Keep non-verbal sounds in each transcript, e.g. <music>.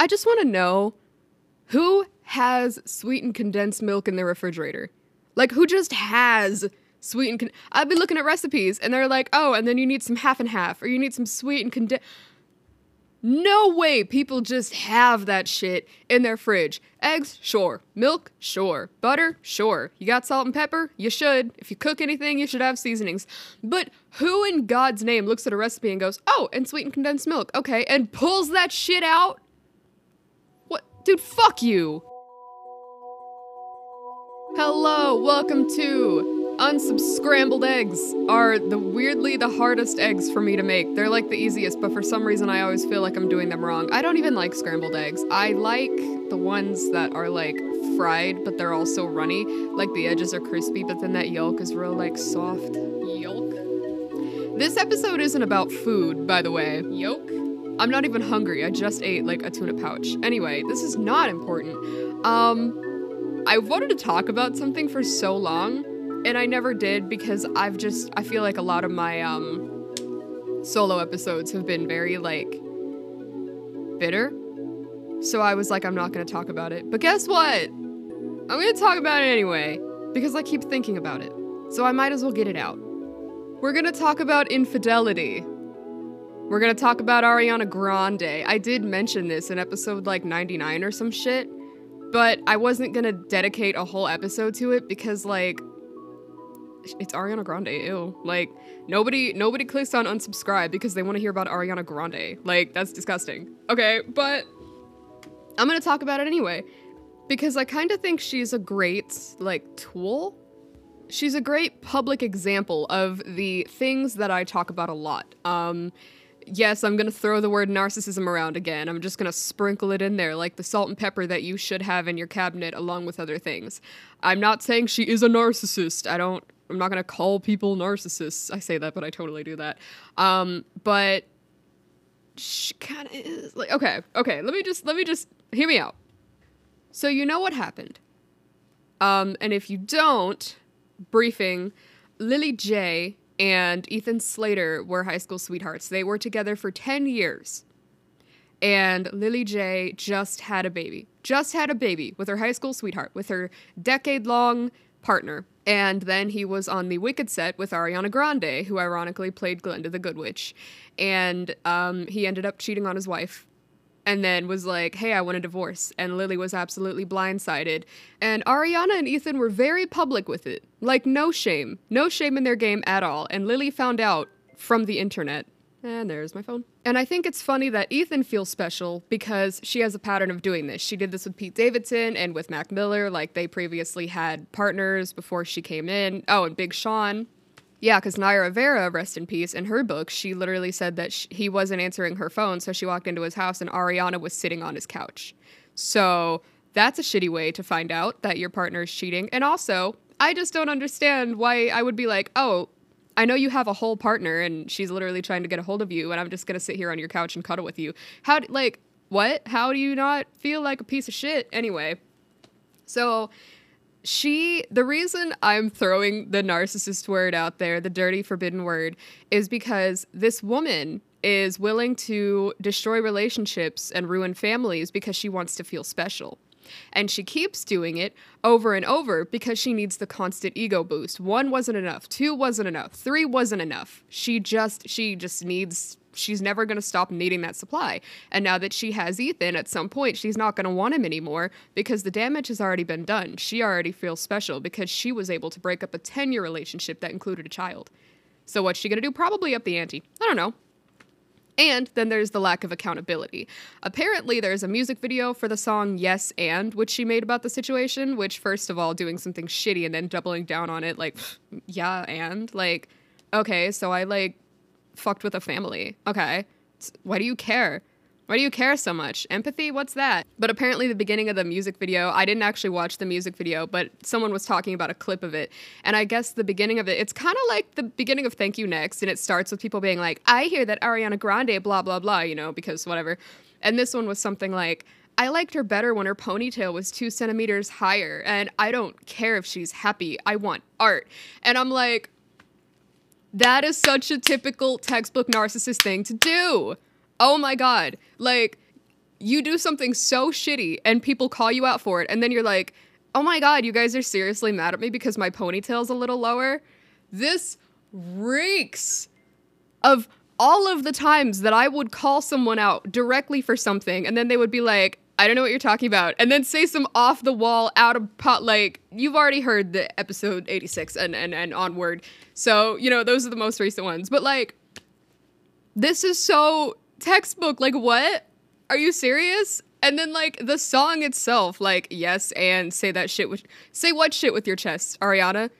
I just want to know who has sweetened condensed milk in their refrigerator? Like, who just has sweetened? Con- I've been looking at recipes and they're like, oh, and then you need some half and half, or you need some sweetened condensed. No way people just have that shit in their fridge. Eggs, sure. Milk, sure. Butter, sure. You got salt and pepper? You should. If you cook anything, you should have seasonings. But who in God's name looks at a recipe and goes, oh, and sweetened condensed milk, okay, and pulls that shit out? Dude, fuck you. Hello, welcome to unsubscrambled eggs are the weirdly the hardest eggs for me to make. They're like the easiest, but for some reason I always feel like I'm doing them wrong. I don't even like scrambled eggs. I like the ones that are like fried, but they're also runny. Like the edges are crispy, but then that yolk is real like soft. Yolk. This episode isn't about food, by the way. Yolk? I'm not even hungry. I just ate like a tuna pouch. Anyway, this is not important. Um, I wanted to talk about something for so long, and I never did because I've just I feel like a lot of my um solo episodes have been very like bitter. So I was like I'm not to talk about it. But guess what? I'm to talk about it anyway because I keep thinking about it. So I might as well get it out. We're to talk about infidelity. We're to talk about Ariana Grande. I did mention this in episode like 99 or some shit, but I wasn't to dedicate a whole episode to it because like it's Ariana Grande. Ew. Like nobody nobody clicks on unsubscribe because they want to hear about Ariana Grande. Like that's disgusting. Okay, but I'm going to talk about it anyway because I kind of think she's a great like tool. She's a great public example of the things that I talk about a lot. Um yes, I'm gonna throw the word narcissism around again. I'm just gonna sprinkle it in there like the salt and pepper that you should have in your cabinet along with other things. I'm not saying she is a narcissist. I don't I'm not gonna call people narcissists. I say that, but I totally do that. Um, but she kind of is like okay, okay. Let me just let me just hear me out. So you know what happened. Um, and if you don't, briefing, Lilly Jay and Ethan Slater were high school sweethearts. They were together for 10 years. And Lilly Jay just had a baby. Just had a baby with her high school sweetheart, with her decade long partner. And then he was on the Wicked set with Ariana Grande, who ironically played Glinda the Good Witch. And um, he ended up cheating on his wife and then was like, hey, I want a divorce. And Lilly was absolutely blindsided. And Ariana and Ethan were very public with it. Like, no shame. No shame in their game at all. And Lily found out from the internet. And there's my phone. And I think it's funny that Ethan feels special because she has a pattern of doing this. She did this with Pete Davidson and with Mac Miller. Like, they previously had partners before she came in. Oh, and Big Sean. Yeah, because Naya Rivera, rest in peace, in her book, she literally said that sh- he wasn't answering her phone, so she walked into his house and Ariana was sitting on his couch. So that's a shitty way to find out that your partner is cheating. And also, I just don't understand why I would be like, oh, I know you have a whole partner and she's literally trying to get a hold of you, and I'm just gonna sit here on your couch and cuddle with you. How, like, what? How do you not feel like a piece of shit? Anyway, so she the reason I'm throwing the narcissist word out there, the dirty forbidden word, is because this woman is willing to destroy relationships and ruin families because she wants to feel special. And she keeps doing it over and over because she needs the constant ego boost. One wasn't enough, two wasn't enough, three wasn't enough. She just she just needs she's never going to stop needing that supply. And now that she has Ethan, at some point, she's not going to want him anymore because the damage has already been done. She already feels special because she was able to break up a 10 year relationship that included a child. So, what's she going to do? Probably up the ante. I don't know. And then there's the lack of accountability. Apparently, there's a music video for the song Yes and, which she made about the situation, which, first of all, doing something shitty and then doubling down on it, like, <sighs> yeah, and, like, okay, so I, like, fucked with a family. Okay. Why do you care? Why do you care so much? Empathy? What's that? But apparently, the beginning of the music video, I didn't actually watch the music video, but someone was talking about a clip of it. And I guess the beginning of it, it's kind of like the beginning of Thank You Next. And it starts with people being like, I hear that Ariana Grande, blah, blah, blah, you know, because whatever. And this one was something like, I liked her better when her ponytail was two centimeters higher. And I don't care if she's happy. I want art. And I'm like, that is such a typical textbook narcissist thing to do. Oh my god. Like you do something so shitty and people call you out for it, and then you're like, oh my god, you guys are seriously mad at me because my ponytail's a little lower. This reeks of all of the times that I would call someone out directly for something, and then they would be like, I don't know what you're talking about, and then say some off the wall, out of pot. Like you've already heard the episode 86 and and and onward, so you know those are the most recent ones. But like, this is so textbook. Like, what? Are you serious? And then like the song itself, like yes, and say that shit with say what shit with your chest, Ariana.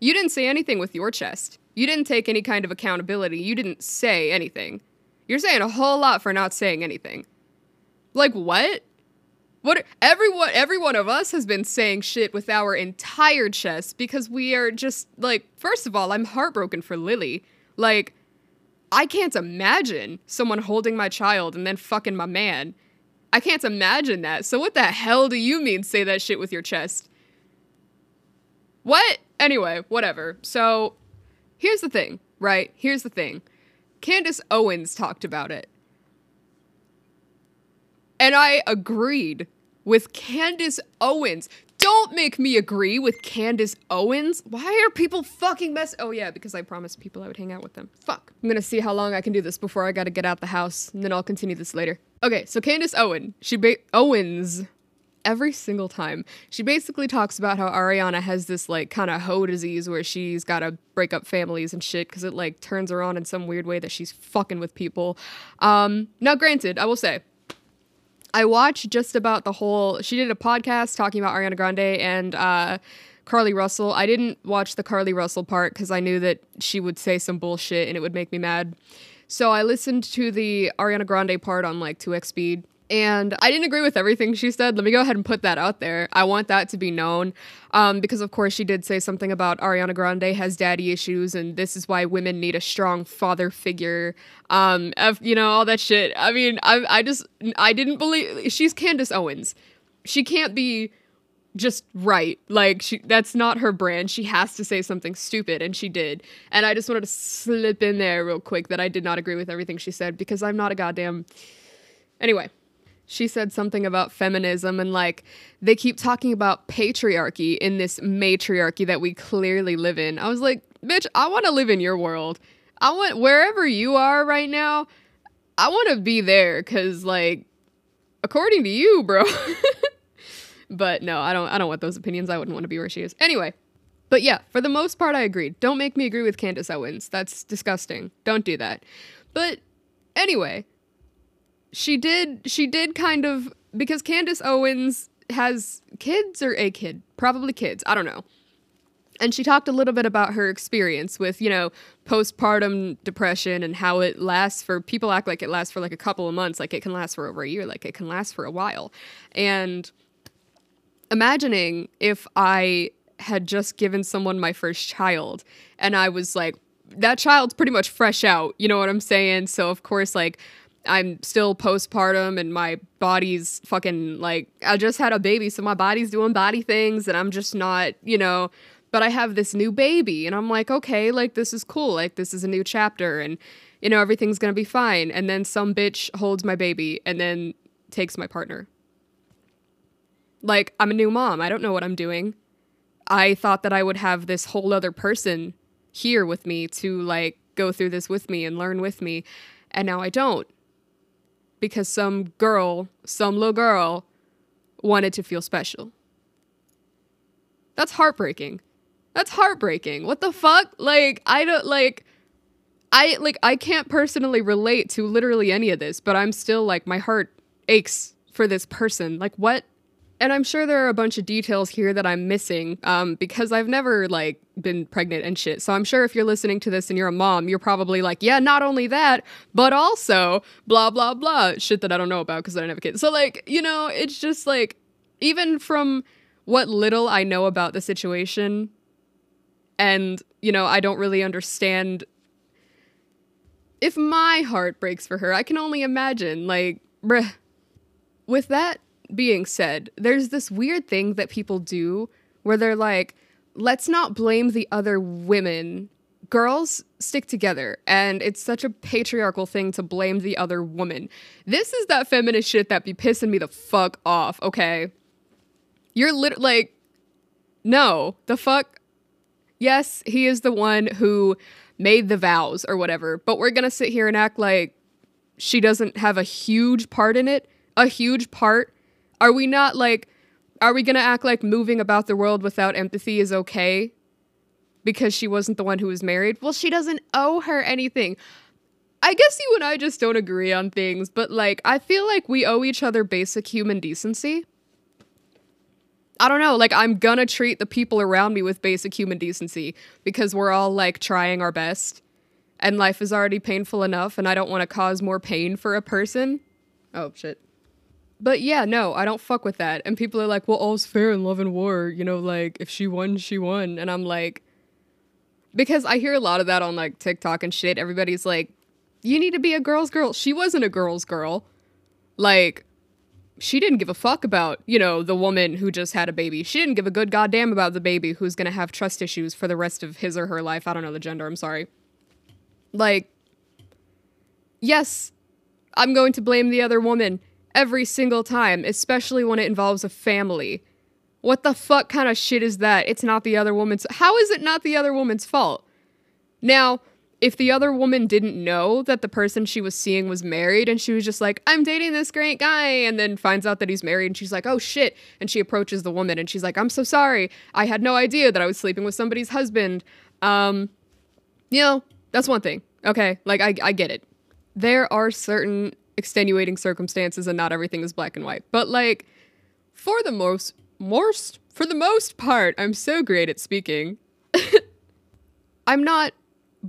You didn't say anything with your chest. You didn't take any kind of accountability. You didn't say anything. You're saying a whole lot for not saying anything. Like what? What everyone every one of us has been saying shit with our entire chest because we are just like first of all, I'm heartbroken for Lilly. Like I can't imagine someone holding my child and then fucking my man. I can't imagine that. So what the hell do you mean say that shit with your chest? What? Anyway, whatever. So here's the thing, right? Here's the thing. Candace Owens talked about it. And I agreed with Candace Owens. Don't make me agree with Candace Owens. Why are people fucking mess? Oh yeah, because I promised people I would hang out with them. Fuck. I'm gonna see how long I can do this before I gotta get out the house, and then I'll continue this later. Okay, so Candace Owen, she ba- Owens, every single time she basically talks about how Ariana has this like kind of hoe disease where she's got to break up families and shit because it like turns her on in some weird way that she's fucking with people. Um, now, granted, I will say I watched just about the whole. She did a podcast talking about Ariana Grande and uh, Carlee Russell. I didn't watch the Carlee Russell part because I knew that she would say some bullshit and it would make me mad. So I listened to the Ariana Grande part on like 2x speed. And I didn't agree with everything she said. Let me go ahead and put that out there. I want that to be known. Um, because, of course, she did say something about Ariana Grande has daddy issues, and this is why women need a strong father figure. Um, you know, all that shit. I mean, I, I just, I didn't believe. She's Candace Owens. She can't be just right. Like she that's not her brand. She has to say something stupid and she did. And I just wanted to slip in there real quick that I did not agree with everything she said because I'm not a goddamn Anyway, she said something about feminism and like they keep talking about patriarchy in this matriarchy that we clearly live in. I was like, bitch, I want to live in your world. I want wherever you are right now, I want to be there cuz like according to you, bro. <laughs> but no, I don't I don't want those opinions. I wouldn't want to be where she is. Anyway, but yeah, for the most part I agreed. Don't make me agree with Candace Owens. That's disgusting. Don't do that. But anyway, she did she did kind of because Candace Owens has kids or a kid, probably kids, I don't know. And she talked a little bit about her experience with, you know, postpartum depression and how it lasts for people act like it lasts for like a couple of months, like it can last for over a year, like it can last for a while. And imagining if I had just given someone my first child and I was like, that child's pretty much fresh out, you know what I'm saying? So, of course, like, I'm still postpartum and my body's fucking like, I just had a baby, so my body's doing body things and I'm just not, you know, but I have this new baby and I'm like, okay, like this is cool. Like this is a new chapter and, you know, everything's gonna be fine. And then some bitch holds my baby and then takes my partner. Like, I'm a new mom. I don't know what I'm doing. I thought that I would have this whole other person here with me to like go through this with me and learn with me. And now I don't because some girl, some little girl, wanted to feel special. That's heartbreaking. That's heartbreaking. What the fuck? Like, I don't like. I like I can't personally relate to literally any of this, but I'm still like my heart aches for this person. Like what and I'm sure there are a bunch of details here that I'm missing um, because I've never like been pregnant and shit. So I'm sure if you're listening to this and you're a mom, you're probably like, yeah, not only that, but also blah blah blah shit that I don't know about because I don't have a kid. So like, you know, it's just like even from what little I know about the situation, and you know, I don't really understand. If my heart breaks for her, I can only imagine. Like, bruh. With that being said, there's this weird thing that people do where they're like, let's not blame the other women. girls stick together and it's such a patriarchal thing to blame the other woman. This is that feminist shit that be pissing me the fuck off, okay? You're lit like no, the fuck Yes, he is the one who made the vows or whatever, but we're to sit here and act like she doesn't have a huge part in it, a huge part. Are we not like are we going to act like moving about the world without empathy is okay? because she wasn't the one who was married. Well, she doesn't owe her anything. I guess you and I just don't agree on things, but like, I feel like we owe each other basic human decency. I don't know, like, I'm gonna treat the people around me with basic human decency because we're all like trying our best and life is already painful enough and I don't wanna cause more pain for a person. Oh, shit. But yeah, no, I don't fuck with that. And people are like, well, all's fair in love and war. You know, like, if she won, she won. And I'm like, because I hear a lot of that on like TikTok and shit. Everybody's like, you need to be a girl's girl. She wasn't a girl's girl. Like, she didn't give a fuck about, you know, the woman who just had a baby. She didn't give a good goddamn about the baby who's gonna have trust issues for the rest of his or her life. I don't know the gender, I'm sorry. Like, yes, I'm going to blame the other woman every single time, especially when it involves a family. What the fuck kind of shit is that? It's not the other woman's. How is it not the other woman's fault? Now, if the other woman didn't know that the person she was seeing was married and she was just like, I'm dating this great guy, and then finds out that he's married and she's like, oh shit. And she approaches the woman and she's like, I'm so sorry. I had no idea that I was sleeping with somebody's husband. Um, you know, that's one thing. Okay. Like, I, I get it. There are certain extenuating circumstances and not everything is black and white. But like, for the most most for the most part, I'm so great at speaking. <laughs> I'm not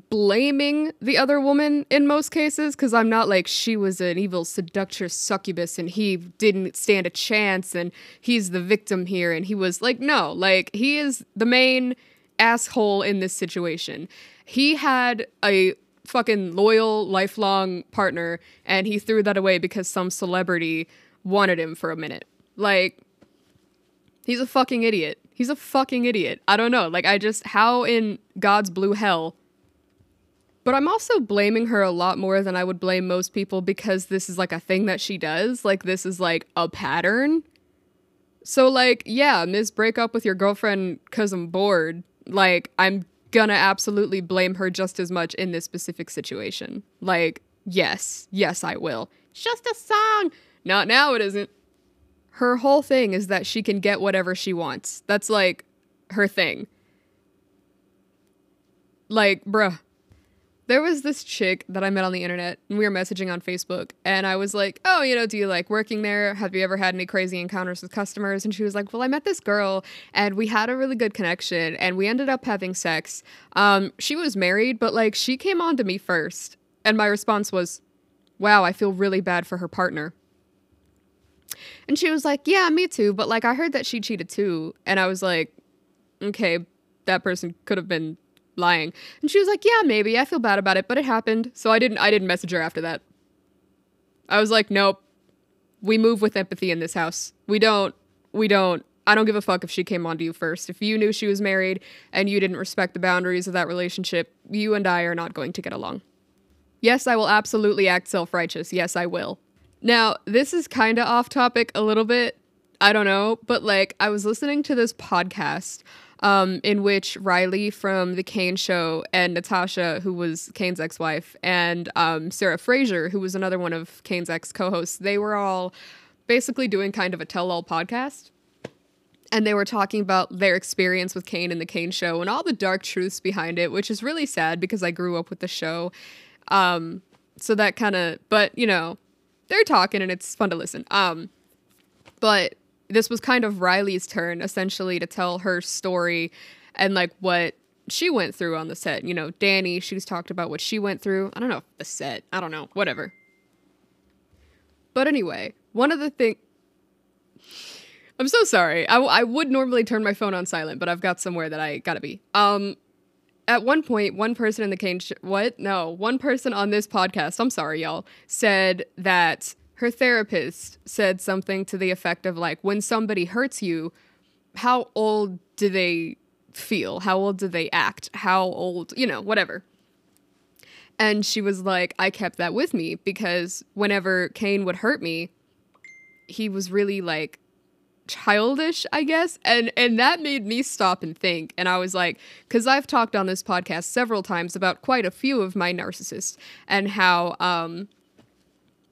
blaming the other woman in most cases because I'm not like she was an evil seductress succubus and he didn't stand a chance and he's the victim here and he was like no like he is the main asshole in this situation. He had a fucking loyal lifelong partner and he threw that away because some celebrity wanted him for a minute. Like He's a fucking idiot. He's a fucking idiot. I don't know. Like, I just, how in God's blue hell? But I'm also blaming her a lot more than I would blame most people because this is like a thing that she does. Like, this is like a pattern. So, like, yeah, Miss, break up with your girlfriend because I'm bored. Like, I'm gonna absolutely blame her just as much in this specific situation. Like, yes, yes, I will. Just a song. Not now, it isn't her whole thing is that she can get whatever she wants. That's like her thing. Like, bruh. There was this chick that I met on the internet and we were messaging on Facebook and I was like, "Oh, you know, do you like working there? Have you ever had any crazy encounters with customers?" And she was like, "Well, I met this girl and we had a really good connection and we ended up having sex. Um, she was married, but like she came on to me first." And my response was, "Wow, I feel really bad for her partner." And she was like, Yeah, me too. But like, I heard that she cheated too. And I was like, Okay, that person could have been lying. And she was like, Yeah, maybe. I feel bad about it, but it happened. So I didn't I didn't message her after that. I was like, Nope. We move with empathy in this house. We don't we don't I don't give a fuck if she came onto you first. If you knew she was married and you didn't respect the boundaries of that relationship, you and I are not going to get along. Yes, I will absolutely act self righteous. Yes, I will. Now, this is kind of off topic a little bit. I don't know, but like I was listening to this podcast um, in which Riley from The Kane Show and Natasha, who was Kane's ex wife, and um, Sarah Fraser, who was another one of Kane's ex co hosts, they were all basically doing kind of a tell all podcast. And they were talking about their experience with Kane and The Kane Show and all the dark truths behind it, which is really sad because I grew up with the show. Um, so that kind of, but you know, they're talking and it's fun to listen. Um, but this was kind of Riley's turn essentially to tell her story and like what she went through on the set. You know, Danny, she's talked about what she went through. I don't know the set. I don't know. Whatever. But anyway, one of the things. I'm so sorry. I, I would normally turn my phone on silent, but I've got somewhere that I gotta be. Um, at one point, one person in the Kane, sh- what? No, one person on this podcast, I'm sorry, y'all, said that her therapist said something to the effect of like, when somebody hurts you, how old do they feel? How old do they act? How old, you know, whatever. And she was like, I kept that with me because whenever Kane would hurt me, he was really like childish, I guess. And and that made me stop and think. And I was like, cuz I've talked on this podcast several times about quite a few of my narcissists and how um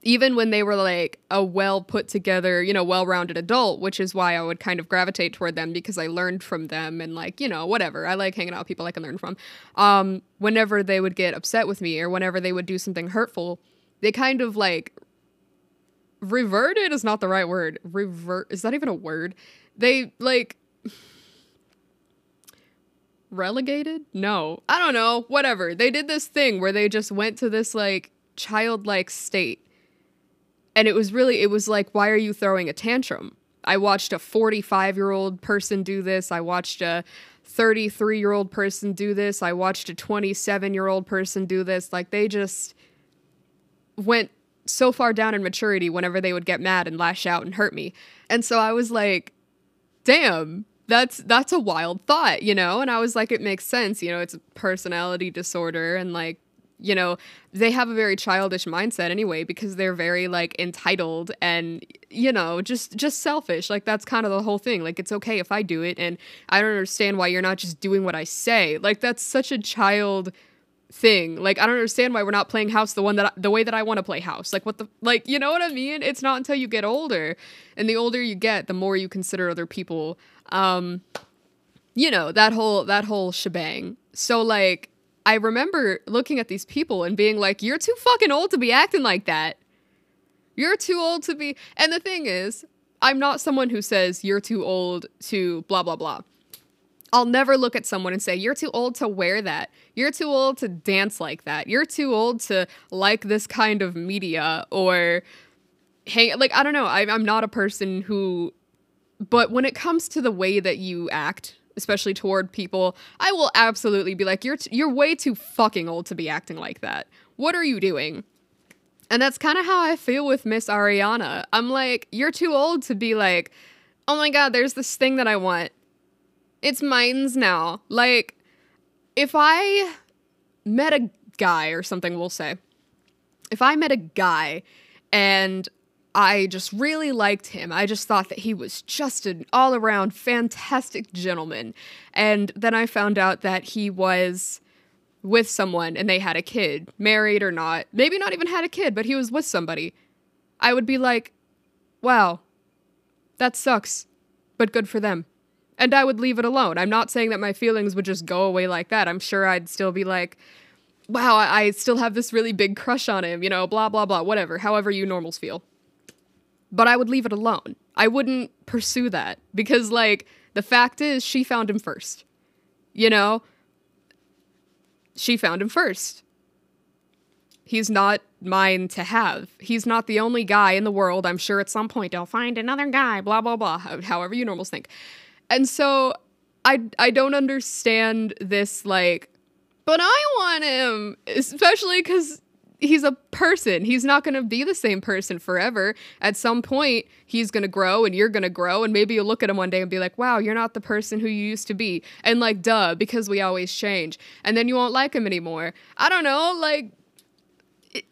even when they were like a well put together, you know, well rounded adult, which is why I would kind of gravitate toward them because I learned from them and like, you know, whatever. I like hanging out with people I can learn from. Um, whenever they would get upset with me or whenever they would do something hurtful, they kind of like reverted is not the right word. Revert is that even a word? They like relegated? No. I don't know. Whatever. They did this thing where they just went to this like childlike state. And it was really it was like why are you throwing a tantrum? I watched a 45-year-old person do this. I watched a 33-year-old person do this. I watched a 27-year-old person do this. Like they just went so far down in maturity whenever they would get mad and lash out and hurt me. And so I was like, damn, that's that's a wild thought, you know? And I was like, it makes sense, you know, it's a personality disorder and like you know they have a very childish mindset anyway because they're very like entitled and you know just just selfish like that's kind of the whole thing like it's okay if i do it and i don't understand why you're not just doing what i say like that's such a child thing. Like I don't understand why we're not playing house the one that I, the way that I want to play house. Like what the like you know what I mean? It's not until you get older and the older you get, the more you consider other people um you know, that whole that whole shebang. So like I remember looking at these people and being like you're too fucking old to be acting like that. You're too old to be And the thing is, I'm not someone who says you're too old to blah blah blah. I'll never look at someone and say, You're too old to wear that. You're too old to dance like that. You're too old to like this kind of media or hang. Like, I don't know. I, I'm not a person who. But when it comes to the way that you act, especially toward people, I will absolutely be like, You're, t- you're way too fucking old to be acting like that. What are you doing? And that's kind of how I feel with Miss Ariana. I'm like, You're too old to be like, Oh my god, there's this thing that I want it's mine's now. Like, if I met a guy or something, we'll say, if I met a guy and I just really liked him. I just thought that he was just an all around fantastic gentleman. And then I found out that he was with someone and they had a kid, married or not. Maybe not even had a kid, but he was with somebody. I would be like, wow, that sucks, but good for them and I would leave it alone. I'm not saying that my feelings would just go away like that. I'm sure I'd still be like, wow, I still have this really big crush on him, you know, blah, blah, blah, whatever, however you normals feel. But I would leave it alone. I wouldn't pursue that because, like, the fact is, she found him first. You know? She found him first. He's not mine to have. He's not the only guy in the world. I'm sure at some point I'll find another guy, blah, blah, blah, however you normals think. And so I I don't understand this like but I want him especially cuz he's a person. He's not going to be the same person forever. At some point, he's going to grow and you're going to grow and maybe you'll look at him one day and be like, "Wow, you're not the person who you used to be." And like, duh, because we always change. And then you won't like him anymore. I don't know, like it,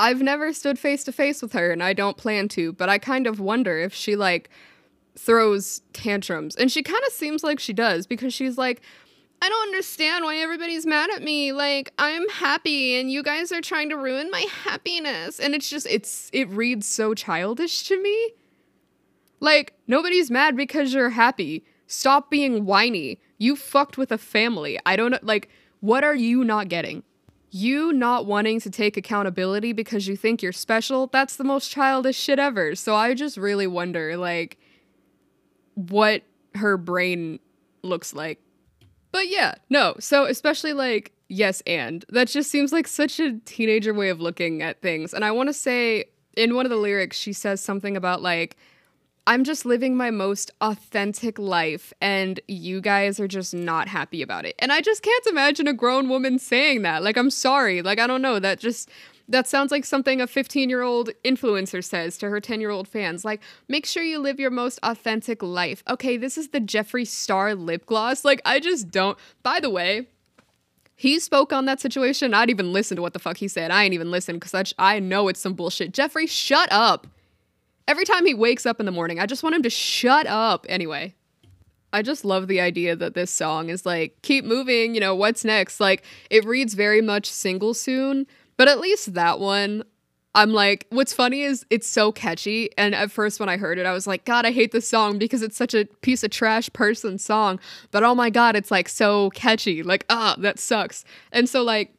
I've never stood face to face with her and I don't plan to, but I kind of wonder if she like throws tantrums. And she kind of seems like she does because she's like, I don't understand why everybody's mad at me. Like, I'm happy and you guys are trying to ruin my happiness. And it's just, it's, it reads so childish to me. Like, nobody's mad because you're happy. Stop being whiny. You fucked with a family. I don't. Like, what are you not getting? You not wanting to take accountability because you think you're special, that's the most childish shit ever. So I just really wonder, like, what her brain looks like. But yeah, no. So especially like yes and that just seems like such a teenager way of looking at things. And I want to say in one of the lyrics she says something about like I'm just living my most authentic life and you guys are just not happy about it. And I just can't imagine a grown woman saying that. Like I'm sorry. Like I don't know, that just That sounds like something a 15 year old influencer says to her 10 year old fans. Like, make sure you live your most authentic life. Okay, this is the Jeffree Star lip gloss. Like, I just don't. By the way, he spoke on that situation. I'd even listen to what the fuck he said. I ain't even listen because I, I know it's some bullshit. Jeffree, shut up. Every time he wakes up in the morning, I just want him to shut up. Anyway, I just love the idea that this song is like, keep moving, you know, what's next? Like, it reads very much single soon, but at least that one, I'm like, what's funny is it's so catchy. And at first, when I heard it, I was like, God, I hate this song because it's such a piece of trash person song. But oh my God, it's like so catchy. Like, ah, that sucks. And so, like,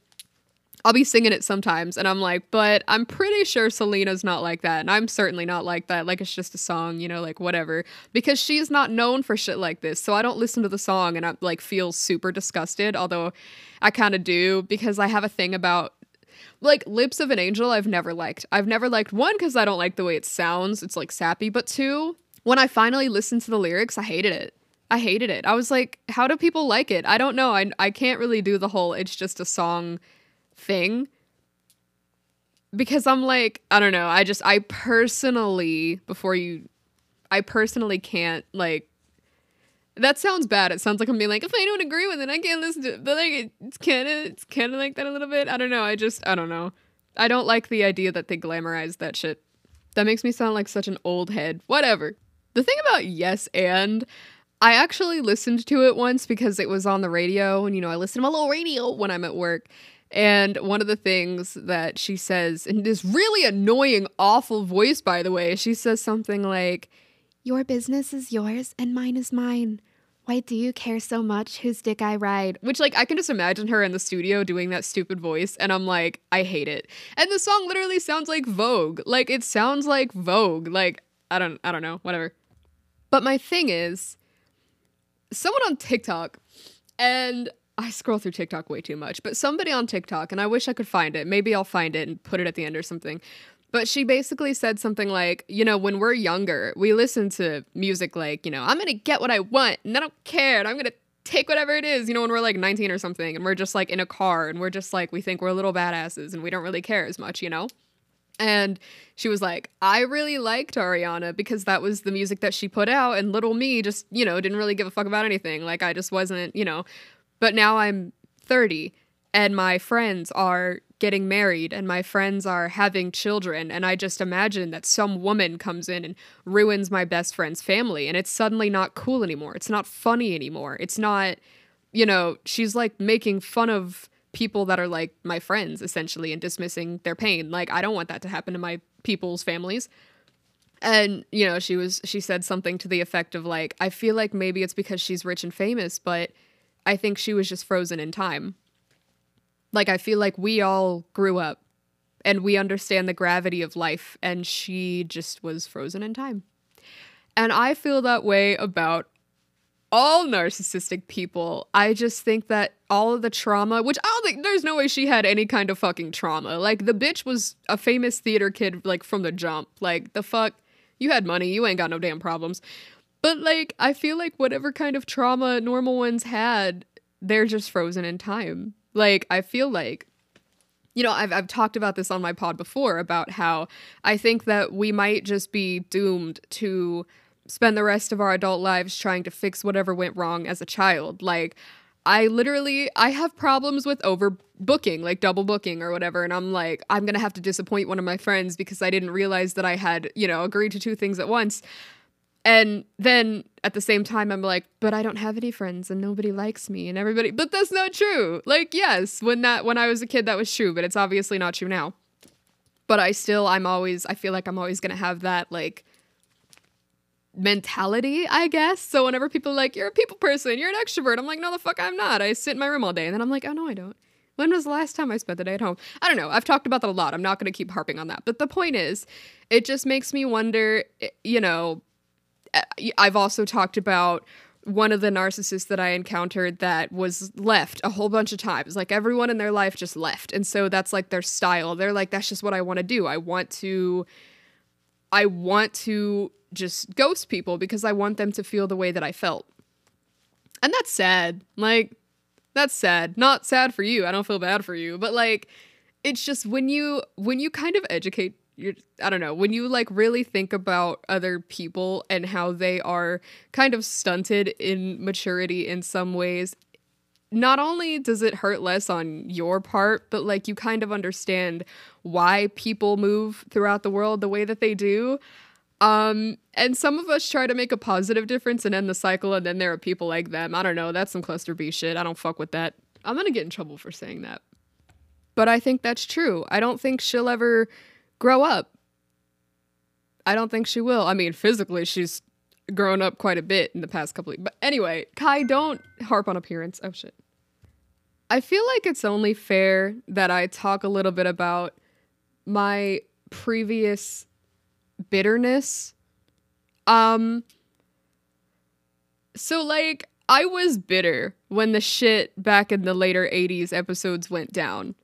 I'll be singing it sometimes and I'm like, but I'm pretty sure Selena's not like that. And I'm certainly not like that. Like it's just a song, you know, like whatever. Because she's not known for shit like this. So I don't listen to the song and I like feel super disgusted, although I kind of do because I have a thing about like Lips of an Angel I've never liked. I've never liked one cuz I don't like the way it sounds. It's like sappy, but two, when I finally listened to the lyrics, I hated it. I hated it. I was like, how do people like it? I don't know. I I can't really do the whole it's just a song thing because I'm like, I don't know. I just, I personally, before you, I personally can't, like, that sounds bad. It sounds like I'm being like, if I don't agree with it, I can't listen to it. But, like, it's kind of, it's kind of like that a little bit. I don't know. I just, I don't know. I don't like the idea that they glamorize that shit. That makes me sound like such an old head. Whatever. The thing about Yes and, I actually listened to it once because it was on the radio, and, you know, I listen to my little radio when I'm at work. And one of the things that she says, in this really annoying, awful voice, by the way, she says something like, Your business is yours and mine is mine. Why do you care so much whose dick I ride? Which, like, I can just imagine her in the studio doing that stupid voice, and I'm like, I hate it. And the song literally sounds like Vogue. Like, it sounds like Vogue. Like, I don't, I don't know, whatever. But my thing is, someone on TikTok, and I scroll through TikTok way too much, but somebody on TikTok, and I wish I could find it. Maybe I'll find it and put it at the end or something. But she basically said something like, you know, when we're younger, we listen to music like, you know, I'm going to get what I want and I don't care and I'm going to take whatever it is, you know, when we're like 19 or something and we're just like in a car and we're just like, we think we're little badasses and we don't really care as much, you know? And she was like, I really liked Ariana because that was the music that she put out, and little me just, you know, didn't really give a fuck about anything. Like, I just wasn't, you know, but now I'm 30 and my friends are getting married and my friends are having children and I just imagine that some woman comes in and ruins my best friend's family and it's suddenly not cool anymore. It's not funny anymore. It's not you know, she's like making fun of people that are like my friends essentially and dismissing their pain. Like I don't want that to happen to my people's families. And you know, she was she said something to the effect of like I feel like maybe it's because she's rich and famous, but I think she was just frozen in time. Like, I feel like we all grew up and we understand the gravity of life, and she just was frozen in time. And I feel that way about all narcissistic people. I just think that all of the trauma, which I don't think there's no way she had any kind of fucking trauma. Like, the bitch was a famous theater kid, like, from the jump. Like, the fuck? You had money, you ain't got no damn problems. But like, I feel like whatever kind of trauma normal ones had, they're just frozen in time. Like, I feel like you know, I've, I've talked about this on my pod before about how I think that we might just be doomed to spend the rest of our adult lives trying to fix whatever went wrong as a child. Like, I literally I have problems with overbooking, like double booking or whatever, and I'm like, I'm gonna have to disappoint one of my friends because I didn't realize that I had, you know, agreed to two things at once. And then at the same time, I'm like, but I don't have any friends and nobody likes me and everybody, but that's not true. Like, yes, when that, when I was a kid, that was true, but it's obviously not true now. But I still, I'm always, I feel like I'm always going to have that, like, mentality, I guess. So whenever people are like, you're a people person, you're an extrovert, I'm like, no, the fuck, I'm not. I sit in my room all day. And then I'm like, oh, no, I don't. When was the last time I spent the day at home? I don't know. I've talked about that a lot. I'm not going to keep harping on that. But the point is, it just makes me wonder, eh, you know, I've also talked about one of the narcissists that I encountered that was left a whole bunch of times. Like everyone in their life just left. And so that's like their style. They're like, that's just what I want to do. I want to, I want to just ghost people because I want them to feel the way that I felt. And that's sad. Like, that's sad. Not sad for you. I don't feel bad for you. But like, it's just when you when you kind of educate your I don't know, when you like really think about other people and how they are kind of stunted in maturity in some ways, not only does it hurt less on your part, but like you kind of understand why people move throughout the world the way that they do. Um, and some of us try to make a positive difference and end the cycle, and then there are people like them. I don't know, that's some cluster B shit. I don't fuck with that. I'm gonna get in trouble for saying that. But I think that's true. I don't think she'll ever grow up. I don't think she will. I mean, physically, she's grown up quite a bit in the past couple of But anyway, Kai, don't harp on appearance. Oh, shit. I feel like it's only fair that I talk a little bit about my previous bitterness. Um, so, like, I was bitter when the shit back in the later 80s episodes went down.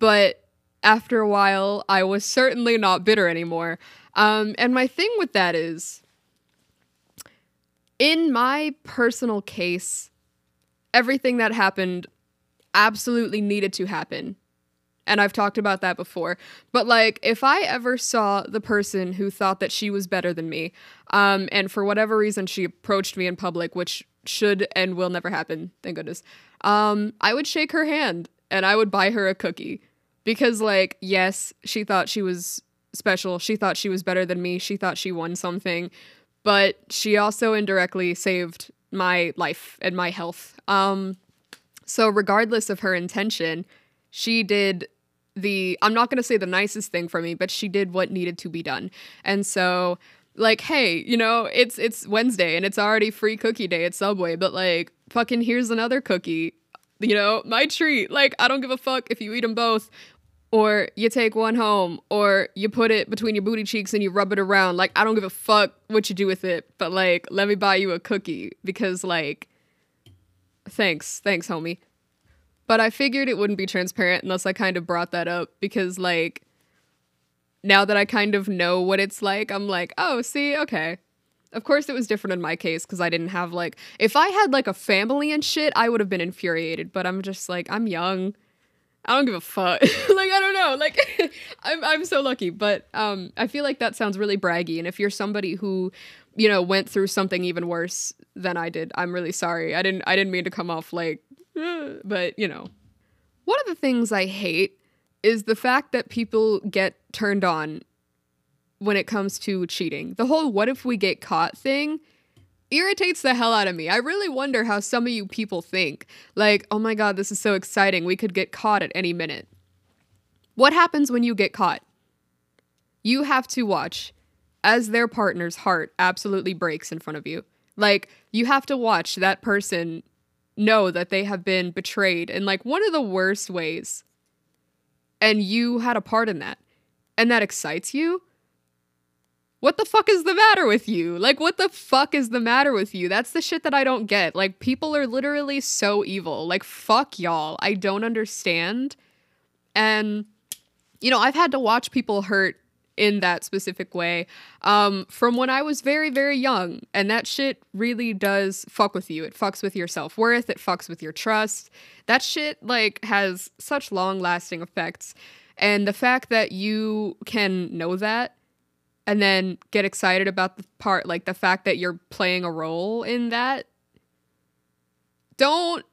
But after a while, I was certainly not bitter anymore. Um, and my thing with that is, in my personal case, everything that happened absolutely needed to happen. And I've talked about that before. But like, if I ever saw the person who thought that she was better than me, um, and for whatever reason she approached me in public, which should and will never happen, thank goodness, um, I would shake her hand and I would buy her a cookie. Because, like, yes, she thought she was special. She thought she was better than me. She thought she won something. But she also indirectly saved my life and my health. Um, so, regardless of her intention, she did the, I'm not going to say the nicest thing for me, but she did what needed to be done. And so, like, hey, you know, it's it's Wednesday and it's already free cookie day at Subway, but like, fucking here's another cookie. You know, my treat. Like, I don't give a fuck if you eat them both or you take one home, or you put it between your booty cheeks and you rub it around. Like, I don't give a fuck what you do with it, but like, let me buy you a cookie because, like, thanks, thanks, homie. But I figured it wouldn't be transparent unless I kind of brought that up because, like, now that I kind of know what it's like, I'm like, oh, see, okay. Of course, it was different in my case because I didn't have, like, if I had, like, a family and shit, I would have been infuriated, but I'm just like, I'm young. I don't give a fuck. <laughs> like I don't know. Like <laughs> I'm I'm so lucky, but um I feel like that sounds really braggy and if you're somebody who you know went through something even worse than I did, I'm really sorry. I didn't I didn't mean to come off like but you know. One of the things I hate is the fact that people get turned on when it comes to cheating. The whole what if we get caught thing irritates the hell out of me. I really wonder how some of you people think. Like, oh my god, this is so exciting. We could get caught at any minute. What happens when you get caught? You have to watch as their partner's heart absolutely breaks in front of you. Like, you have to watch that person know that they have been betrayed in like one of the worst ways. And you had a part in that. And that excites you what the fuck is the matter with you? Like, what the fuck is the matter with you? That's the shit that I don't get. Like, people are literally so evil. Like, fuck y'all. I don't understand. And, you know, I've had to watch people hurt in that specific way um, from when I was very, very young. And that shit really does fuck with you. It fucks with your self worth, it fucks with your trust. That shit, like, has such long lasting effects. And the fact that you can know that and then get excited about the part like the fact that you're playing a role in that? Don't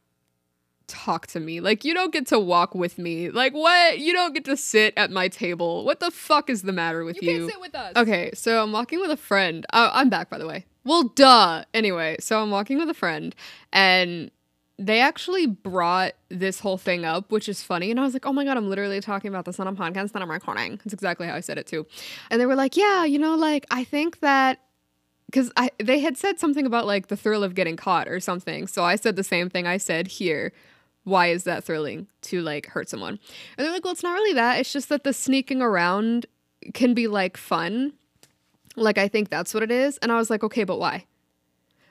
talk to me. Like you don't get to walk with me. Like what? You don't get to sit at my table. What the fuck is the matter with you, you? can't sit with us. Okay so i'm walking with a friend. Oh, i'm back by the way. Well duh. Anyway so i'm walking with a friend and they actually brought this whole thing up, which is funny. And I was like, oh my God, I'm literally talking about this on a podcast that I'm recording. That's exactly how I said it too. And they were like, yeah, you know, like, I think that because they had said something about like the thrill of getting caught or something. So I said the same thing I said here. Why is that thrilling to like hurt someone? And they're like, well, it's not really that. It's just that the sneaking around can be like fun. Like I think that's what it is. And I was like, okay, but why?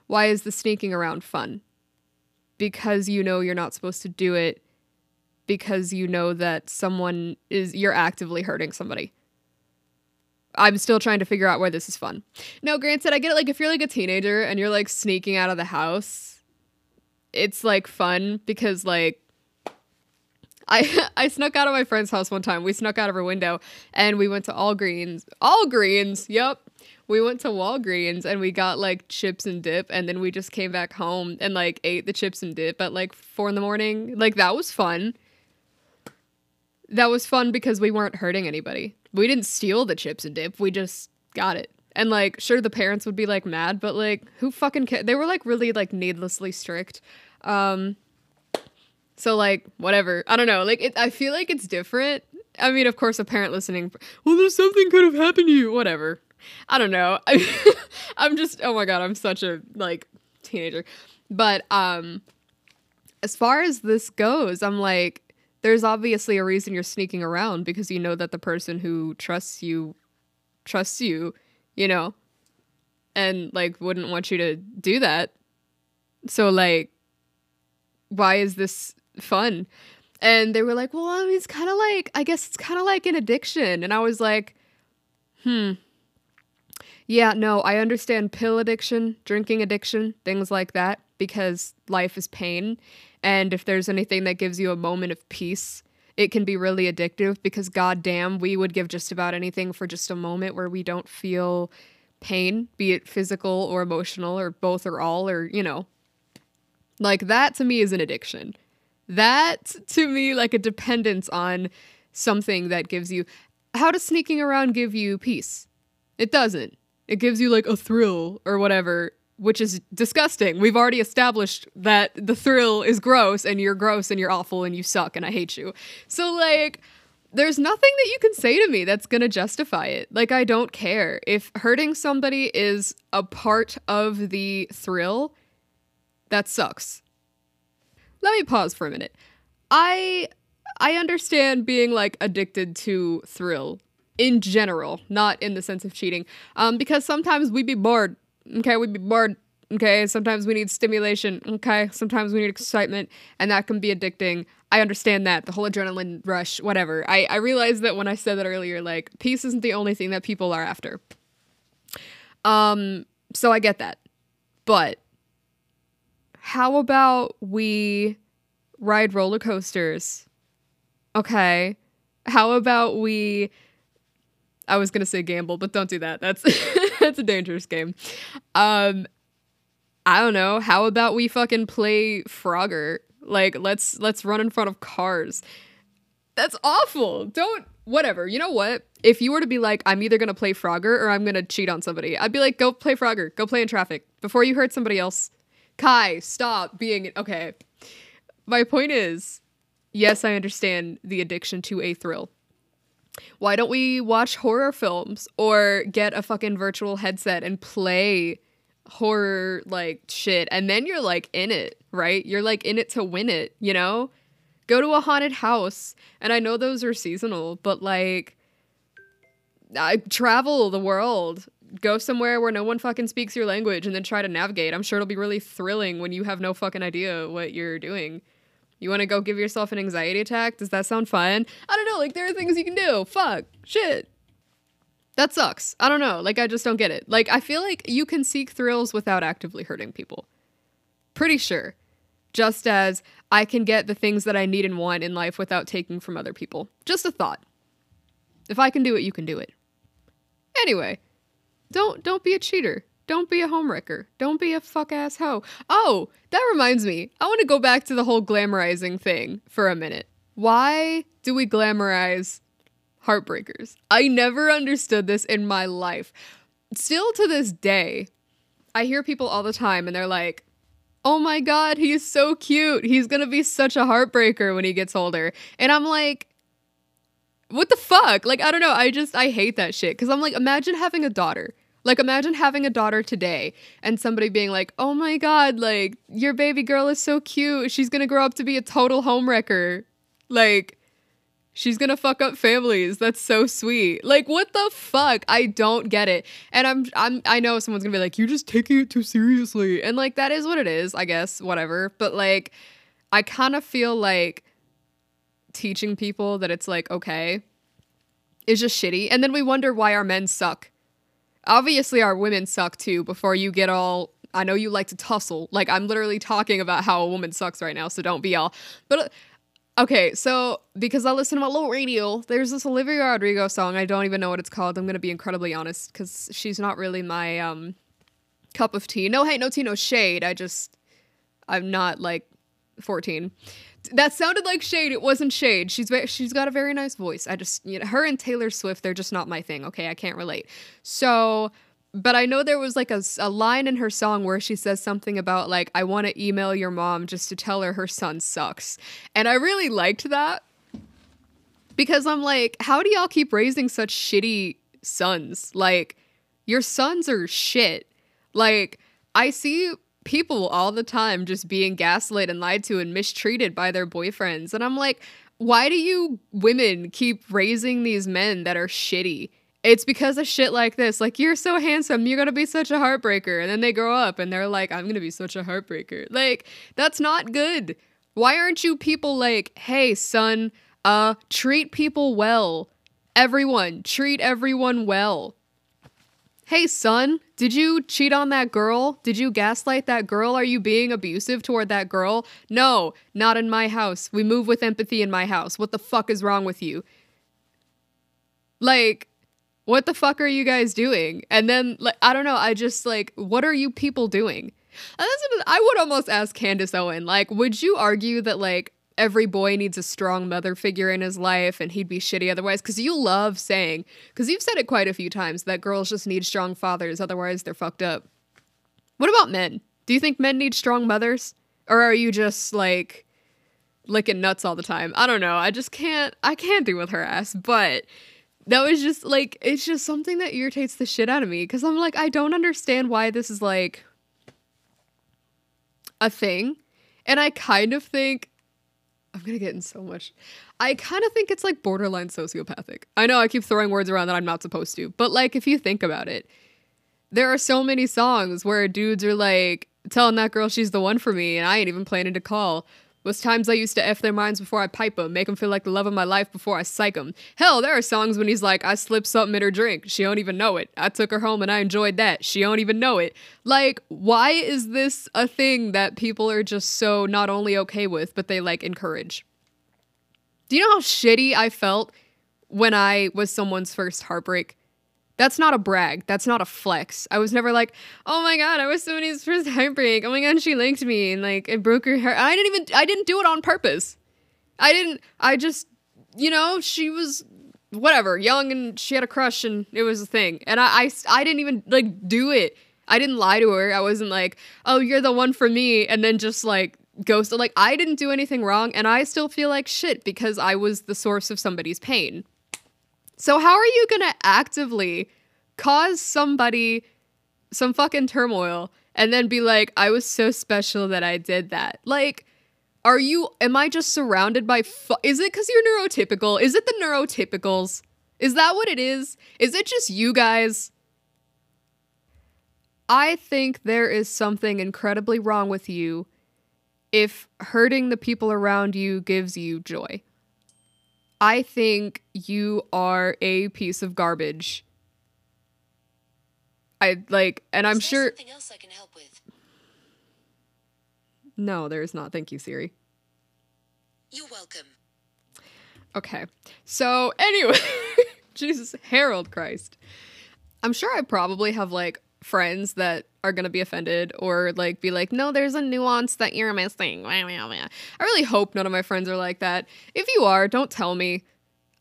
Why is the sneaking around fun? Because you know you're not supposed to do it because you know that someone is you're actively hurting somebody. I'm still trying to figure out why this is fun. No, granted, I get it. Like, if you're like a teenager and you're like sneaking out of the house, it's like fun because, like, I <laughs> I snuck out of my friend's house one time. We snuck out of her window and we went to All Greens. All Greens. yep. We went to Walgreens and we got like chips and dip, and then we just came back home and like ate the chips and dip at like four in the morning. Like that was fun. That was fun because we weren't hurting anybody. We didn't steal the chips and dip. We just got it. And like, sure, the parents would be like mad, but like, who fucking cares? They were like really like needlessly strict. Um, so like, whatever. I don't know. Like, it, I feel like it's different. I mean, of course, a parent listening, well, there's something could have happened to you. Whatever. I don't know. <laughs> I'm just, oh my god, I'm such a like teenager. But um, as far as this goes, I'm like, there's obviously a reason you're sneaking around because you know that the person who trusts you trusts you, you know, and like wouldn't want you to do that. So like why is this fun? And they were like, "Well, I mean, it's kind of like I guess it's kind of like an addiction." And I was like, "Hmm. Yeah, no, I understand pill addiction, drinking addiction, things like that because life is pain and if there's anything that gives you a moment of peace, it can be really addictive because goddamn, we would give just about anything for just a moment where we don't feel pain, be it physical or emotional or both or all or, you know. Like that to me is an addiction. That to me like a dependence on something that gives you how does sneaking around give you peace? It doesn't. It gives you like a thrill or whatever which is disgusting. We've already established that the thrill is gross and you're gross and you're awful and you suck and I hate you. So, like, there's nothing that you can say to me that's going to justify it. Like, I don't care. If hurting somebody is a part of the thrill, that sucks. Let me pause for a minute. I I understand being like addicted to thrill in general, not in the sense of cheating. Um, because sometimes we'd be bored Okay, we'd be bored. Okay, sometimes we need stimulation. Okay, sometimes we need excitement, and that can be addicting. I understand that the whole adrenaline rush, whatever. I I realized that when I said that earlier, like peace isn't the only thing that people are after. Um, so I get that, but how about we ride roller coasters? Okay, how about we? I was gonna say gamble, but don't do that. That's <laughs> that's a dangerous game. Um, I don't know. How about we fucking play Frogger? Like, let's let's run in front of cars. That's awful. Don't whatever. You know what? If you were to be like, I'm either gonna play Frogger or I'm gonna cheat on somebody, I'd be like, go play Frogger. Go play in traffic before you hurt somebody else. Kai, stop being okay. My point is, yes, I understand the addiction to a thrill. Why don't we watch horror films or get a fucking virtual headset and play horror like shit and then you're like in it, right? You're like in it to win it, you know? Go to a haunted house. And I know those are seasonal, but like I travel the world. Go somewhere where no one fucking speaks your language and then try to navigate. I'm sure it'll be really thrilling when you have no fucking idea what you're doing. You want to go give yourself an anxiety attack? Does that sound fun? I don't know. Like, there are things you can do. Fuck. Shit. That sucks. I don't know. Like, I just don't get it. Like, I feel like you can seek thrills without actively hurting people. Pretty sure. Just as I can get the things that I need and want in life without taking from other people. Just a thought. If I can do it, you can do it. Anyway, don't don't be a cheater. Don't be a homewrecker. Don't be a fuck ass hoe. Oh, that reminds me. I want to go back to the whole glamorizing thing for a minute. Why do we glamorize heartbreakers? I never understood this in my life. Still to this day, I hear people all the time and they're like, oh my god, he's so cute. He's gonna be such a heartbreaker when he gets older. And I'm like, what the fuck? Like, I don't know. I just, I hate that shit. Cause I'm like, imagine having a daughter like, imagine having a daughter today and somebody being like, oh my God, like, your baby girl is so cute. She's gonna grow up to be a total homewrecker. Like, she's gonna fuck up families. That's so sweet. Like, what the fuck? I don't get it. And I'm, I'm, I know someone's gonna be like, you're just taking it too seriously. And like, that is what it is, I guess, whatever. But like, I kind of feel like teaching people that it's like, okay, is just shitty. And then we wonder why our men suck obviously our women suck too before you get all I know you like to tussle. Like I'm literally talking about how a woman sucks right now, so don't be all. But Okay, so because I listen to my little radio, there's this Olivia Rodrigo song. I don't even know what it's called. I'm gonna be incredibly honest because she's not really my um cup of tea. No hate, no tea, no shade. I just I'm not like 14. That sounded like shade. It wasn't shade. She's she's got a very nice voice. I just you know her and Taylor Swift. They're just not my thing. Okay, I can't relate. So but I know there was like a, a line in her song where she says something about like I want to email your mom just to tell her her son sucks. And I really liked that because I'm like how do y'all keep raising such shitty sons? Like your sons are shit. Like I see people all the time just being gaslit and lied to and mistreated by their boyfriends and I'm like why do you women keep raising these men that are shitty? it's because of shit like this. Like, you're so handsome, you're gonna be such a heartbreaker. And then they grow up and they're like, I'm gonna be such a heartbreaker. Like, that's not good. Why aren't you people like, hey, son, uh, treat people well? Everyone, treat everyone well. Hey, son, did you cheat on that girl? Did you gaslight that girl? Are you being abusive toward that girl? No, not in my house. We move with empathy in my house. What the fuck is wrong with you? Like, what the fuck are you guys doing? And then like I don't know, I just like what are you people doing? I would almost ask Candace Owen, like, would you argue that like every boy needs a strong mother figure in his life and he'd be shitty otherwise? Because you love saying, because you've said it quite a few times that girls just need strong fathers, otherwise they're fucked up. What about men? Do you think men need strong mothers? Or are you just like licking nuts all the time? I don't know. I just can't I can't do with her ass, but that was just like it's just something that irritates the shit out of me because I'm like I don't understand why this is like a thing. And I kind of think I'm gonna get in so much. I kind of think it's like borderline sociopathic. I know I keep throwing words around that I'm not supposed to, but like if you think about it, there are so many songs where dudes are like telling that girl she's the one for me, and I ain't even planning to call. Was times I used to F their minds before I pipe them, make them feel like the love of my life before I psych them. Hell, there are songs when he's like, I slipped something in her drink. She don't even know it. I took her home and I enjoyed that. She don't even know it. Like, why is this a thing that people are just so not only okay with, but they like encourage? Do you know how shitty I felt when I was someone's first heartbreak? That's not a brag. That's not a flex. I was never like, oh my god, I was somebody's first <laughs> heartbreak. Oh my god, she liked me and like it broke her heart. I didn't even I didn't do it on purpose. I didn't I just you know, she was whatever, young and she had a crush and it was a thing. And I I, I didn't even like do it. I didn't lie to her. I wasn't like, "Oh, you're the one for me," and then just like ghost. Like I didn't do anything wrong, and I still feel like shit because I was the source of somebody's pain. So, how are you going to actively cause somebody some fucking turmoil and then be like, I was so special that I did that? Like, are you, am I just surrounded by, fu- is it because you're neurotypical? Is it the neurotypicals? Is that what it is? Is it just you guys? I think there is something incredibly wrong with you if hurting the people around you gives you joy. I think you are a piece of garbage. I like, and I'm sure. Something else I can help with. No, there's not. Thank you, Siri. You're welcome. Okay. So, anyway, <laughs> Jesus, Harold Christ. I'm sure I probably have like friends that are going to be offended or like be like, no, there's a nuance that you're missing. I really hope none of my friends are like that. If you are, don't tell me.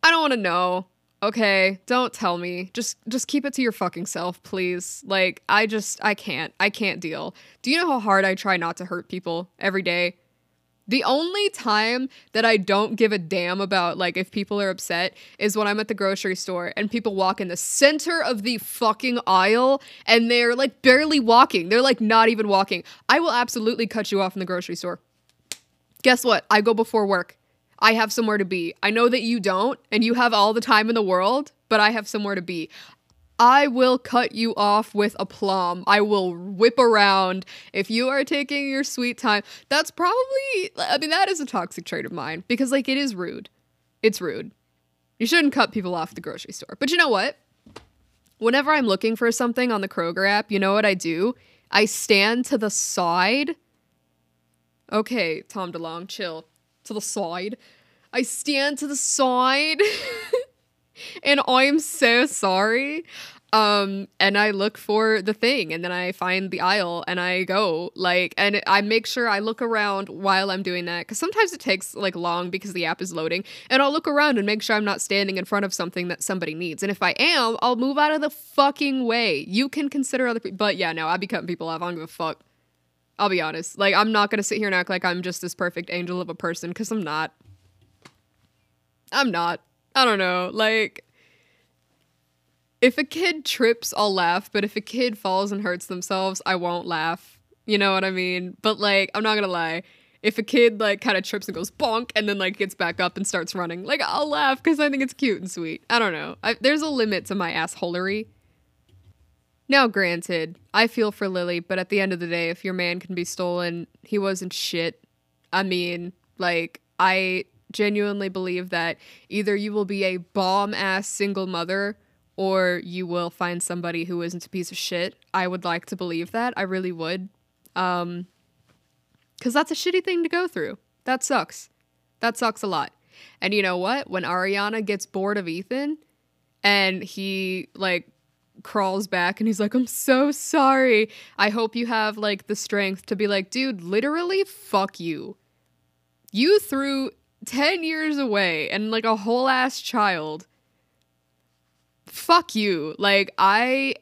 I don't want to know. Okay, don't tell me. Just just keep it to your fucking self, please. Like I just I can't. I can't deal. Do you know how hard I try not to hurt people every day? The only time that I don't give a damn about like if people are upset is when I'm at the grocery store and people walk in the center of the fucking aisle and they're like barely walking. They're like not even walking. I will absolutely cut you off in the grocery store. Guess what? I go before work. I have somewhere to be. I know that you don't and you have all the time in the world, but I have somewhere to be. I will cut you off with a aplomb. I will whip around. If you are taking your sweet time, that's probably, I mean, that is a toxic trait of mine because, like, it is rude. It's rude. You shouldn't cut people off at the grocery store. But you know what? Whenever I'm looking for something on the Kroger app, you know what I do? I stand to the side. Okay, Tom DeLonge, chill. To the side. I stand to the side <laughs> and I'm so sorry. Um, and I look for the thing and then I find the aisle and I go like, and I make sure I look around while I'm doing that because sometimes it takes like long because the app is loading. And I'll look around and make sure I'm not standing in front of something that somebody needs. And if I am, I'll move out of the fucking way. You can consider other people, but yeah, no, I'll be cutting people off. I don't give a fuck. I'll be honest. Like, I'm not gonna sit here and act like I'm just this perfect angel of a person because I'm not. I'm not. I don't know. Like, if a kid trips, I'll laugh, but if a kid falls and hurts themselves, I won't laugh. You know what I mean? But like, I'm not gonna lie. If a kid like kind of trips and goes bonk and then like gets back up and starts running, like I'll laugh because I think it's cute and sweet. I don't know. I, there's a limit to my assholery. Now, granted, I feel for Lilly, but at the end of the day, if your man can be stolen, he wasn't shit. I mean, like, I genuinely believe that either you will be a bomb ass single mother or you will find somebody who isn't a piece of shit. I would like to believe that. I really would. Um, because that's a shitty thing to go through. That sucks. That sucks a lot. And you know what? When Ariana gets bored of Ethan and he like crawls back and he's like, I'm so sorry. I hope you have like the strength to be like, dude, literally, fuck you. You threw 10 years away and like a whole ass child. Fuck you. Like, I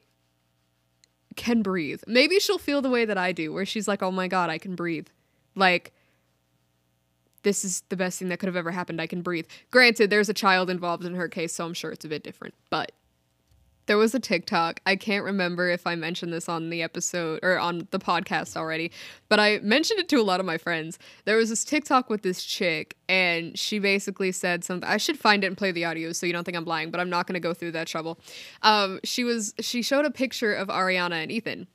can breathe. Maybe she'll feel the way that I do, where she's like, oh my God, I can breathe. Like, this is the best thing that could have ever happened. I can breathe. Granted, there's a child involved in her case, so I'm sure it's a bit different, but there was a TikTok. I can't remember if I mentioned this on the episode or on the podcast already, but I mentioned it to a lot of my friends. There was this TikTok with this chick, and she basically said something. I should find it and play the audio so you don't think I'm lying, but I'm not going to go through that trouble. Um, she was she showed a picture of Ariana and Ethan,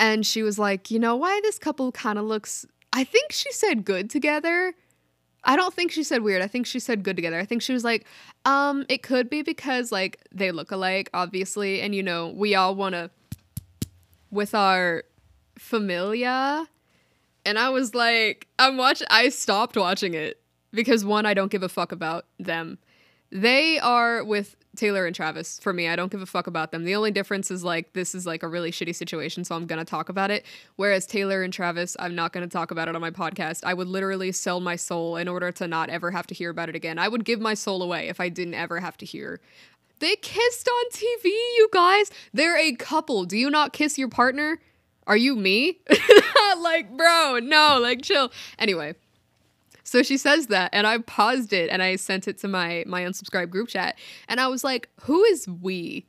and she was like, you know why this couple kind of looks. I think she said good together. I don't think she said weird. I think she said good together. I think she was like, um, it could be because like they look alike, obviously, and you know, we all wanna with our familia. And I was like, I'm watching I stopped watching it because one, I don't give a fuck about them. They are with Taylor and Travis for me. I don't give a fuck about them. The only difference is like this is like a really shitty situation, so I'm gonna talk about it. Whereas Taylor and Travis, I'm not gonna talk about it on my podcast. I would literally sell my soul in order to not ever have to hear about it again. I would give my soul away if I didn't ever have to hear. They kissed on TV, you guys. They're a couple. Do you not kiss your partner? Are you me? <laughs> like, bro, no, like chill. Anyway. So she says that, and I paused it and I sent it to my my unsubscribed group chat, and I was like, "Who is we?"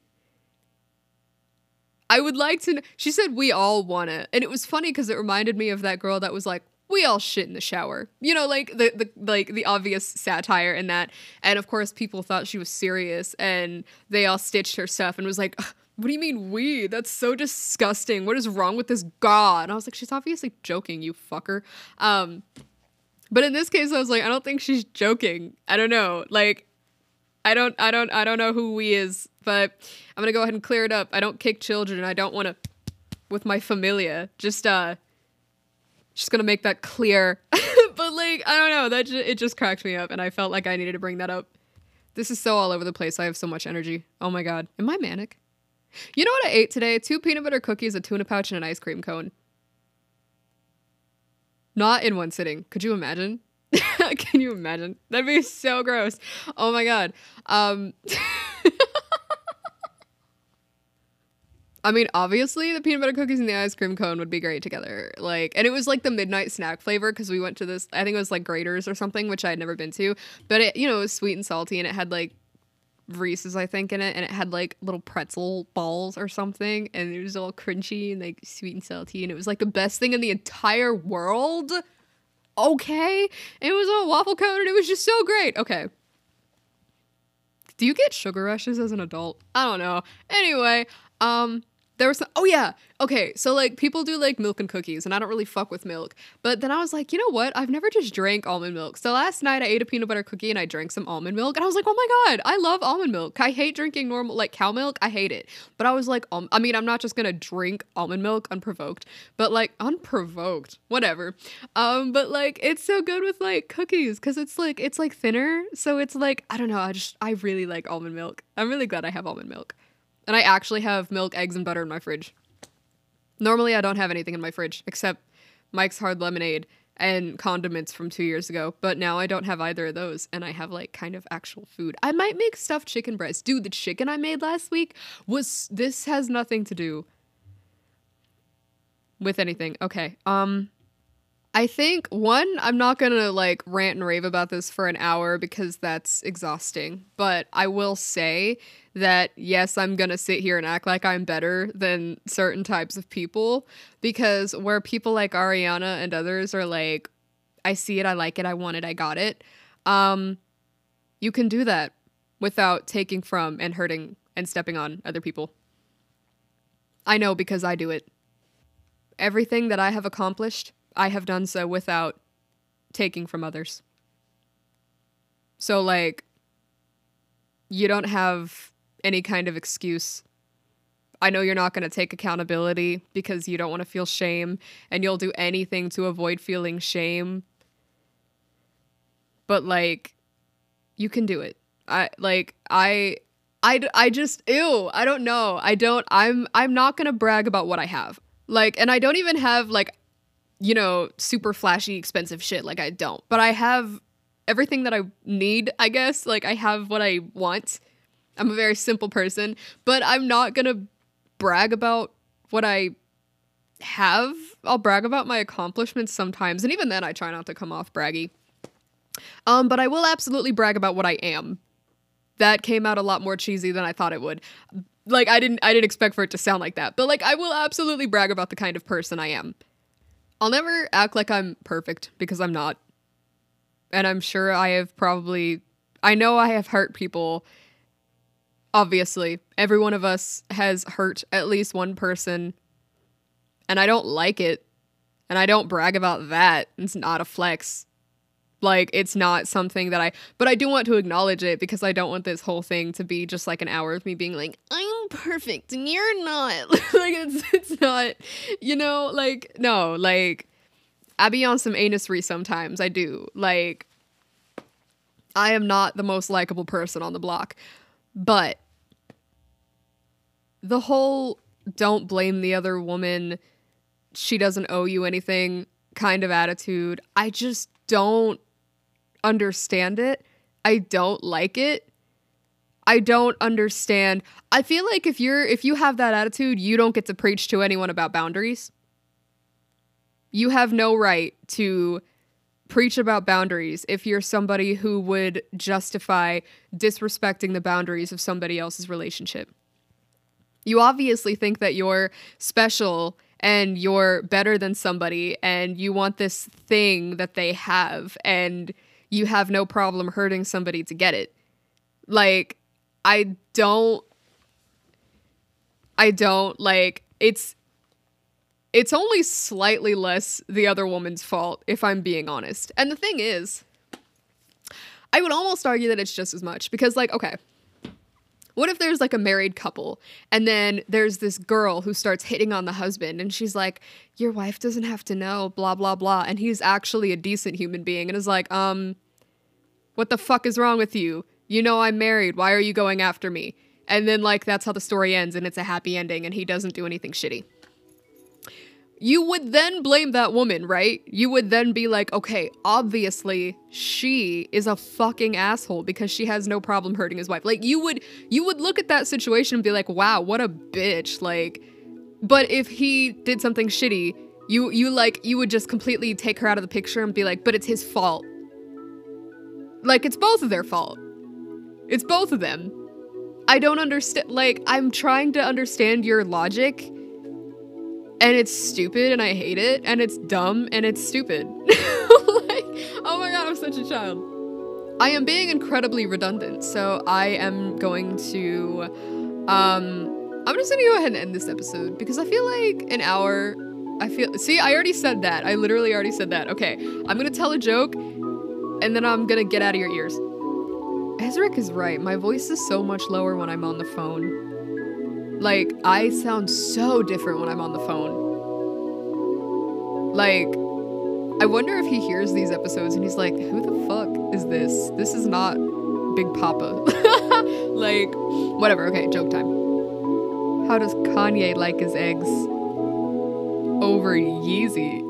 I would like to. She said we all want it, and it was funny because it reminded me of that girl that was like, "We all shit in the shower," you know, like the the like the obvious satire in that. And of course, people thought she was serious, and they all stitched her stuff and was like. What do you mean we? That's so disgusting. What is wrong with this god? And I was like, she's obviously joking, you fucker. Um, but in this case, I was like, I don't think she's joking. I don't know. Like, I don't, I don't, I don't know who we is, but I'm gonna go ahead and clear it up. I don't kick children. I don't want to with my familia. Just, uh, just gonna make that clear. <laughs> but like, I don't know. That ju- it just cracked me up, and I felt like I needed to bring that up. This is so all over the place. I have so much energy. Oh my god, am I manic? You know what I ate today? Two peanut butter cookies, a tuna pouch, and an ice cream cone. Not in one sitting. Could you imagine? <laughs> Can you imagine? That'd be so gross. Oh my god. Um <laughs> I mean, obviously, the peanut butter cookies and the ice cream cone would be great together. Like, and it was like the midnight snack flavor because we went to this. I think it was like Graeter's or something, which I had never been to. But it, you know, it was sweet and salty, and it had like Reese's, I think, in it, and it had like little pretzel balls or something, and it was all crunchy and like sweet and salty, and it was like the best thing in the entire world. Okay, it was a waffle and it was just so great. Okay. Do you get sugar rushes as an adult? I don't know. Anyway, um, there was some, oh yeah. Okay so like people do like milk and cookies and i don't really fuck with milk. But then i was like you know what? I've never just drank almond milk. So last night i ate a peanut butter cookie and i drank some almond milk and i was like oh my god i love almond milk. I hate drinking normal like cow milk. I hate it. But i was like um, i mean i'm not just gonna drink almond milk unprovoked but like unprovoked whatever. Um but like it's so good with like cookies because it's like it's like thinner. So it's like i don't know i just i really like almond milk. I'm really glad i have almond milk and I actually have milk, eggs, and butter in my fridge. Normally, I don't have anything in my fridge except Mike's Hard Lemonade and condiments from two years ago, but now I don't have either of those, and I have like kind of actual food. I might make stuffed chicken breast. Dude, the chicken I made last week was. This has nothing to do with anything. Okay. Um. I think one, I'm not gonna like rant and rave about this for an hour because that's exhausting. But I will say that yes, I'm gonna sit here and act like I'm better than certain types of people because where people like Ariana and others are like, I see it, I like it, I want it, I got it. Um, you can do that without taking from and hurting and stepping on other people. I know because I do it. Everything that I have accomplished, I have done so without taking from others. So, like, you don't have any kind of excuse. I know you're not going to take accountability because you don't want to feel shame and you'll do anything to avoid feeling shame. But like you can do it. I like I I I just ew, I don't know. I don't I'm I'm not to brag about what I have. Like and I don't even have like you know, super flashy expensive shit like I don't. But I have everything that I need, I guess. Like I have what I want I'm a very simple person, but I'm not to brag about what I have. I'll brag about my accomplishments sometimes, and even then I try not to come off braggy. Um, but I will absolutely brag about what I am. That came out a lot more cheesy than I thought it would. Like I didn't I didn't expect for it to sound like that. But like I will absolutely brag about the kind of person I am. I'll never act like I'm perfect because I'm not. And I'm sure I have probably I know I have hurt people obviously, every one of us has hurt at least one person. And I don't like it. And I don't brag about that. It's not a flex. Like, it's not something that I, but I do want to acknowledge it because I don't want this whole thing to be just like an hour of me being like, I'm perfect and you're not. <laughs> like, it's, it's not, you know, like, no, like, I be on some anusry sometimes. I do. Like, I am not the most likable person on the block. But the whole don't blame the other woman, she doesn't owe you anything kind of attitude, I just don't understand it. I don't like it. I don't understand. I feel like if you're if you have that attitude, you don't get to preach to anyone about boundaries. You have no right to preach about boundaries if you're somebody who would justify disrespecting the boundaries of somebody else's relationship. You obviously think that you're special and you're better than somebody and you want this thing that they have and you have no problem hurting somebody to get it. Like, I don't. I don't like it's it's only slightly less the other woman's fault if I'm being honest. And the thing is, I would almost argue that it's just as much because like okay, what if there's like a married couple and then there's this girl who starts hitting on the husband and she's like, Your wife doesn't have to know, blah, blah, blah. And he's actually a decent human being and is like, Um, what the fuck is wrong with you? You know I'm married. Why are you going after me? And then, like, that's how the story ends and it's a happy ending and he doesn't do anything shitty you would then blame that woman, right? You would then be like, okay, obviously she is a fucking asshole because she has no problem hurting his wife. Like you would you would look at that situation and be like, wow, what a bitch. Like but if he did something shitty, you you like you would just completely take her out of the picture and be like, but it's his fault. Like it's both of their fault. It's both of them. I don't understand like I'm trying to understand your logic and it's stupid and I hate it and it's dumb and it's stupid. <laughs> like, oh my god, I'm such a child. I am being incredibly redundant, so I am going to um I'm just gonna go ahead and end this episode because I feel like an hour. I feel. See, I already said that. I literally already said that. Okay, I'm gonna tell a joke, and then I'm gonna get out of your ears. Ezric is right. My voice is so much lower when I'm on the phone. Like, I sound so different when I'm on the phone. Like, I wonder if he hears these episodes and he's like, who the fuck is this? This is not Big Papa. <laughs> like, whatever. Okay, joke time. How does Kanye like his eggs? Over Yeezy.